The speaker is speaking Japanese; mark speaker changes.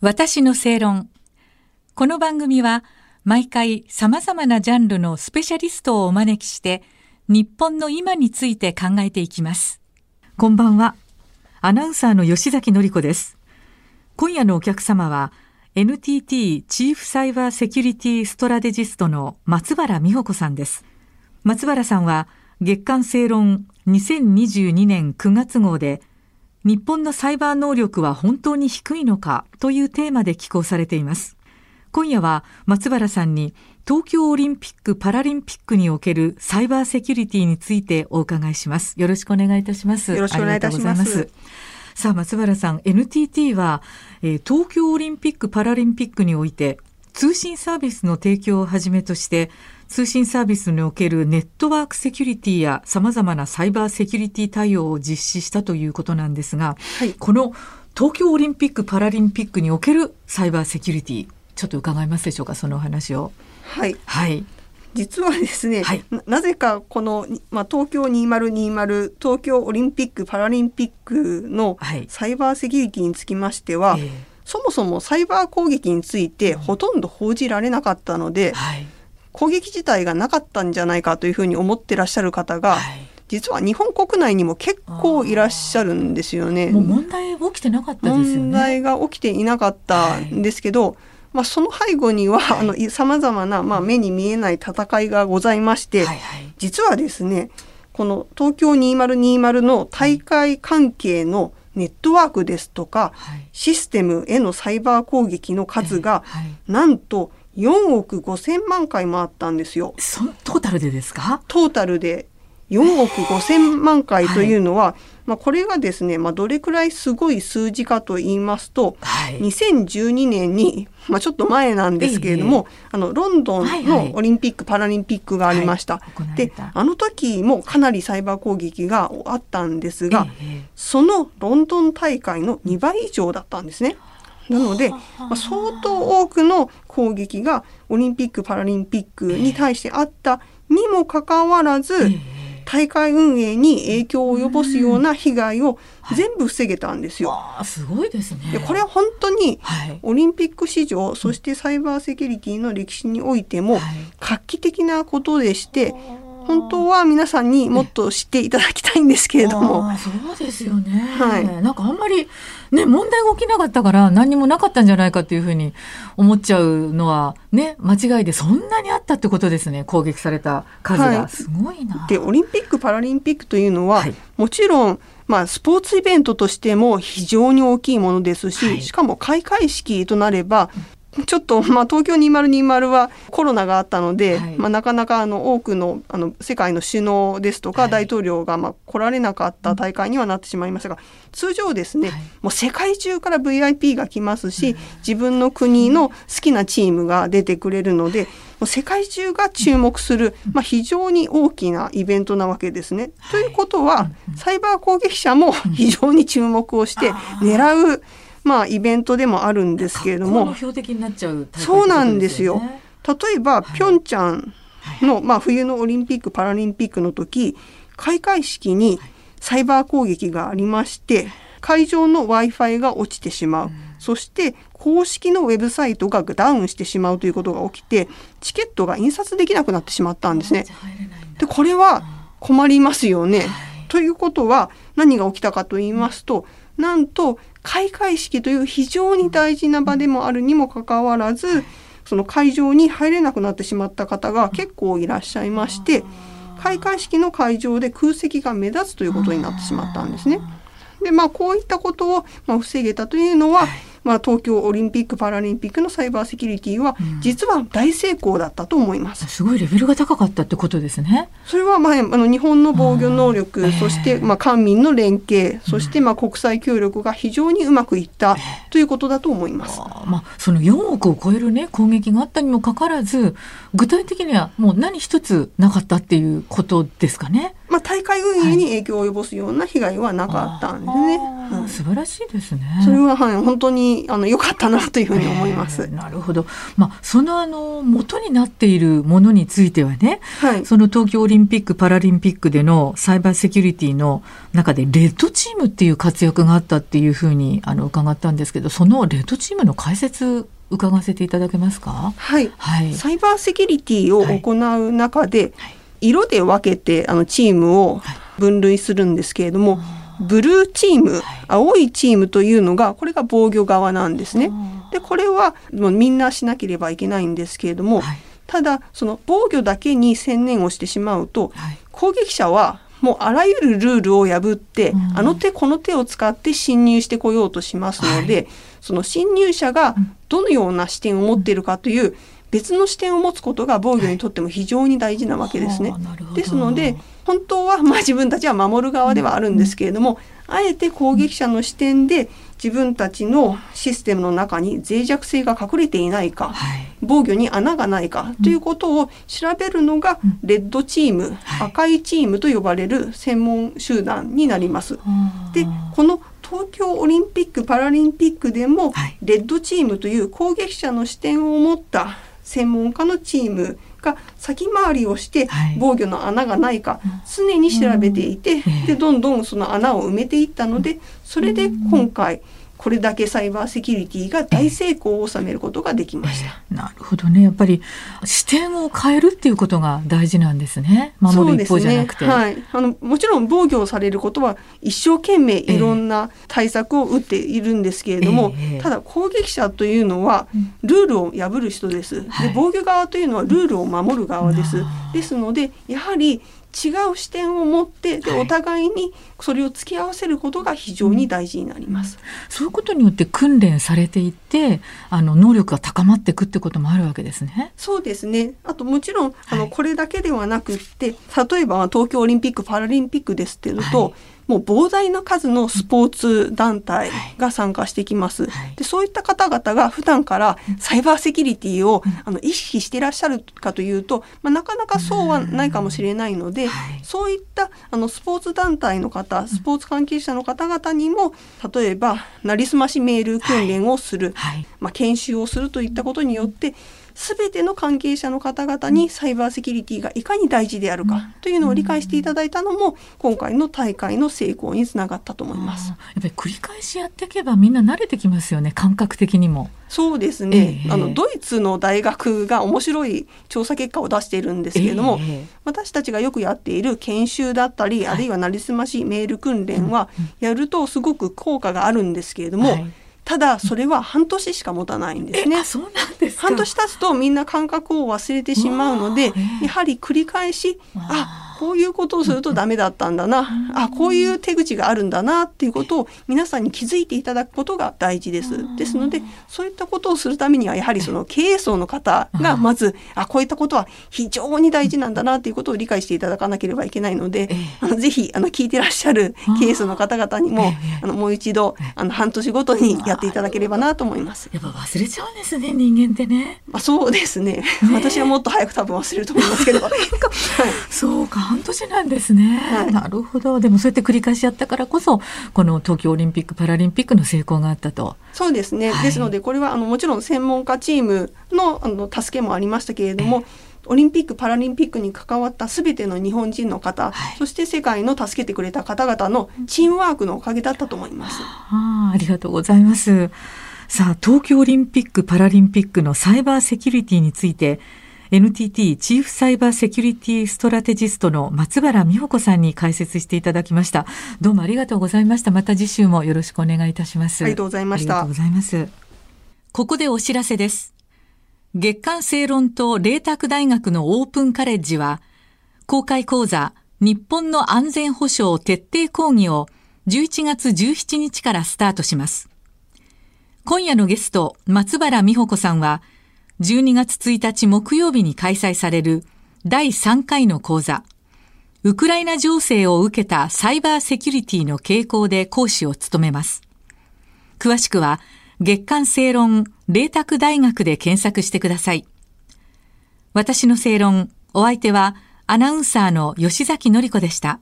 Speaker 1: 私の正論。この番組は毎回様々なジャンルのスペシャリストをお招きして日本の今について考えていきます。こんばんは。アナウンサーの吉崎のり子です。今夜のお客様は NTT チーフサイバーセキュリティストラテジストの松原美穂子さんです。松原さんは月刊正論2022年9月号で日本のサイバー能力は本当に低いのか？というテーマで寄稿されています。今夜は松原さんに東京オリンピック・パラリンピックにおけるサイバーセキュリティについてお伺いします。よろしくお願いいたします。
Speaker 2: よろしくお願いいたします。
Speaker 1: さあ、松原さん、NTT は、えー、東京オリンピック・パラリンピックにおいて通信サービスの提供をはじめとして通信サービスにおけるネットワークセキュリティやさまざまなサイバーセキュリティ対応を実施したということなんですが、はい、この東京オリンピック・パラリンピックにおけるサイバーセキュリティちょっと伺いますでしょうかそのお話を。
Speaker 2: はい、はい。実はですね、はい、なぜかこの、まあ、東京2020東京オリンピック・パラリンピックのサイバーセキュリティにつきましては、はいえ。ー、そもそもサイバー攻撃についてほとんど報じられなかったので、はい攻撃自体がなかったんじゃないかというふうに思ってらっしゃる方が、はい、実は日本国内にも結構いらっしゃるんですよね。
Speaker 1: 問題起きてなかったですよね。
Speaker 2: 問題が起きていなかったんですけど、はい、まあ、その背後には、はい、あの様々な、まあ、目に見えない戦いがございまして、はいはい、実はですねこの東京2020の大会関係のネットワークですとか、システムへのサイバー攻撃の数が、なんと4億5千万回もあったんですよ。
Speaker 1: そトータルでですか？
Speaker 2: トータルで4億5千万回というのは、はい、まあ、これがですね、まあ、どれくらいすごい数字かと言いますと、はい、2012年に、まあ、ちょっと前なんですけれども、ええ、あのロンドンのオリンピック・パラリンピックがありました。はいはい、であの時もかなりサイバー攻撃があったんですが、え、そのロンドン大会の2倍以上だったんですね。なので、まあ、相当多くの攻撃がオリンピック・パラリンピックに対してあったにもかかわらず、大会運営に影響を及ぼすような被害を全部防げたんですよ。
Speaker 1: はい、すごいですね。
Speaker 2: これは本当にオリンピック史上、はい、そしてサイバーセキュリティの歴史においても画期的なことでして、本当は皆さんにもっと知っていただきたいんですけれども。
Speaker 1: そうですよね。はい。なんかあんまりね、問題が起きなかったから何にもなかったんじゃないかっていうふうに思っちゃうのはね、間違いでそんなにあったってことですね。攻撃された数が。はい、すごいな。
Speaker 2: で、オリンピック・パラリンピックというのは、はい、もちろん、まあ、スポーツイベントとしても非常に大きいものですし、はい、しかも開会式となれば、ちょっと、まあ、東京2020はコロナがあったので、はい、まあ、なかなかあの多くのあの世界の首脳ですとか、大統領がまあ来られなかった大会にはなってしまいましたが、通常ですね、はい、もう世界中から VIP が来ますし、自分の国の好きなチームが出てくれるので、もう世界中が注目する、まあ、非常に大きなイベントなわけですね。ということは、サイバー攻撃者も非常に注目をして狙う。まあ、イベントでもあるんですけれども。そうなんですよ。例えば、ピョンチャンの、まあ、冬のオリンピック・パラリンピックの時開会式にサイバー攻撃がありまして会場の w i f i が落ちてしまう、そして公式のウェブサイトがダウンしてしまうということが起きてチケットが印刷できなくなってしまったんですね。でこれは困りますよね。ということは何が起きたかと言いますとなんと開会式という非常に大事な場でもあるにもかかわらずその会場に入れなくなってしまった方が結構いらっしゃいまして開会式の会場で空席が目立つということになってしまったんですね。でまあこういったことをま防げたというのは、まあ、東京オリンピック・パラリンピックのサイバーセキュリティは実は大成功だったと思います、
Speaker 1: うん、すごいレベルが高かったってことですね。
Speaker 2: それは、まあ、あの日本の防御能力、えー、そして、まあ、官民の連携そして、まあ、国際協力が非常にうまくいったということだと思います。
Speaker 1: まあ、その4億を超える、ね、攻撃があったにもかかわらず具体的にはもう何一つなかったっていうことですかね。
Speaker 2: まあ、大会運営に影響を及ぼすような被害はなかったんですね。はい
Speaker 1: うん、素晴らしいですね。
Speaker 2: それは、はい、本当にあの良かったなというふうに思います。え
Speaker 1: ー、なるほど。まあそのあの元になっているものについてはね、はい、その東京オリンピックパラリンピックでのサイバーセキュリティの中でレッドチームっていう活躍があったっていうふうにあの伺ったんですけど、そのレッドチームの解説伺わせていただけますか？
Speaker 2: はい。はい、サイバーセキュリティを行う中で、はい、色で分けてあのチームを分類するんですけれども。はいブルーチーム、青いチームというのがこれが防御側なんですね。でこれはもうみんなしなければいけないんですけれども、はい、ただその防御だけに専念をしてしまうと、はい、攻撃者はもうあらゆるルールを破って、うん、あの手この手を使って侵入してこようとしますので、はい、その侵入者がどのような視点を持っているかという、別の視点を持つことが防御にとっても非常に大事なわけですね。ですので本当はまあ自分たちは守る側ではあるんですけれども、あえて攻撃者の視点で自分たちのシステムの中に脆弱性が隠れていないか、はい、防御に穴がないかということを調べるのがレッドチーム、はい、赤いチームと呼ばれる専門集団になります。でこの東京オリンピック・パラリンピックでも、レッドチームという攻撃者の視点を持った専門家のチームが先回りをして防御の穴がないか常に調べていて、でどんどんその穴を埋めていったのでそれで今回これだけサイバーセキュリティが大成功を収めることができました。
Speaker 1: えー、なるほどね。やっぱり視点を変えるっていうことが大事なんですね。守る一方じゃなくて。
Speaker 2: ね、はい。あのもちろん防御をされることは一生懸命いろんな対策を打っているんですけれども、えー、ただ攻撃者というのはルールを破る人です。で防御側というのはルールを守る側です。ですのでやはり違う視点を持ってで、お互いにそれを付き合わせることが非常に大事になります、うん、
Speaker 1: そういうことによって訓練されていってあの能力が高まっていくってこともあるわけですね。
Speaker 2: そうですね。あともちろんあの、これだけではなくって例えば東京オリンピック・パラリンピックですっていうのと、はいもう膨大な数のスポーツ団体が参加してきます。はい、でそういった方々が普段からサイバーセキュリティを、あの意識していらっしゃるかというと、まあ、なかなかそうはないかもしれないので、そういったあのスポーツ団体の方スポーツ関係者の方々にも例えばなりすましメール訓練をする、まあ、研修をするといったことによって全ての関係者の方々にサイバーセキュリティがいかに大事であるかというのを理解していただいたのも今回の大会の成功につながったと思います。や
Speaker 1: っぱり繰り返しやっていけばみんな慣れてきますよね感覚的にも。
Speaker 2: そうですね、えー、あのドイツの大学が面白い調査結果を出しているんですけれども、えー、私たちがよくやっている研修だったり、はい、あるいはなりすましメール訓練はやるとすごく効果があるんですけれども、はいただそれは半年しか持たないんですね。
Speaker 1: そうなんです
Speaker 2: 半年経つとみんな感覚を忘れてしまうので、やはり繰り返し、あこういうことをするとダメだったんだな、あこういう手口があるんだなっていうことを皆さんに気づいていただくことが大事です。ですのでそういったことをするためにはやはりその経営層の方がまずあこういったことは非常に大事なんだなっていうことを理解していただかなければいけないので、あのぜひあの聞いてらっしゃる経営層の方々にもあのもう一度あの半年ごとにやっていただければなと思います。
Speaker 1: やっぱ忘れちゃうんですね人間ってね。
Speaker 2: まあそうですね。私はもっと早く多分忘れると思いますけど。はい、
Speaker 1: そうか半年なんですね、はい、なるほど。でもそうやって繰り返しやったからこそこの東京オリンピック・パラリンピックの成功があったと。
Speaker 2: そうですね、はい、ですのでこれはあのもちろん専門家チームのあの助けもありましたけれども、オリンピック・パラリンピックに関わった全ての日本人の方、はい、そして世界の助けてくれた方々のチームワークのおかげだったと思います。
Speaker 1: あありがとうございます。さあ、東京オリンピック・パラリンピックのサイバーセキュリティについて、NTT チーフサイバーセキュリティストラテジストの松原美穂子さんに解説していただきました。どうもありがとうございました。また次週もよろしくお願いいたします。
Speaker 2: ありがとうございました。
Speaker 1: ありがとうございます。ここでお知らせです。月刊正論と麗澤大学のオープンカレッジは、公開講座日本の安全保障徹底講義を11月17日からスタートします。今夜のゲスト、松原美穂子さんは、12月1日木曜日に開催される第3回の講座、ウクライナ情勢を受けたサイバーセキュリティの傾向で講師を務めます。詳しくは、月刊正論、麗澤大学で検索してください。私の正論、お相手はアナウンサーの吉崎のり子でした。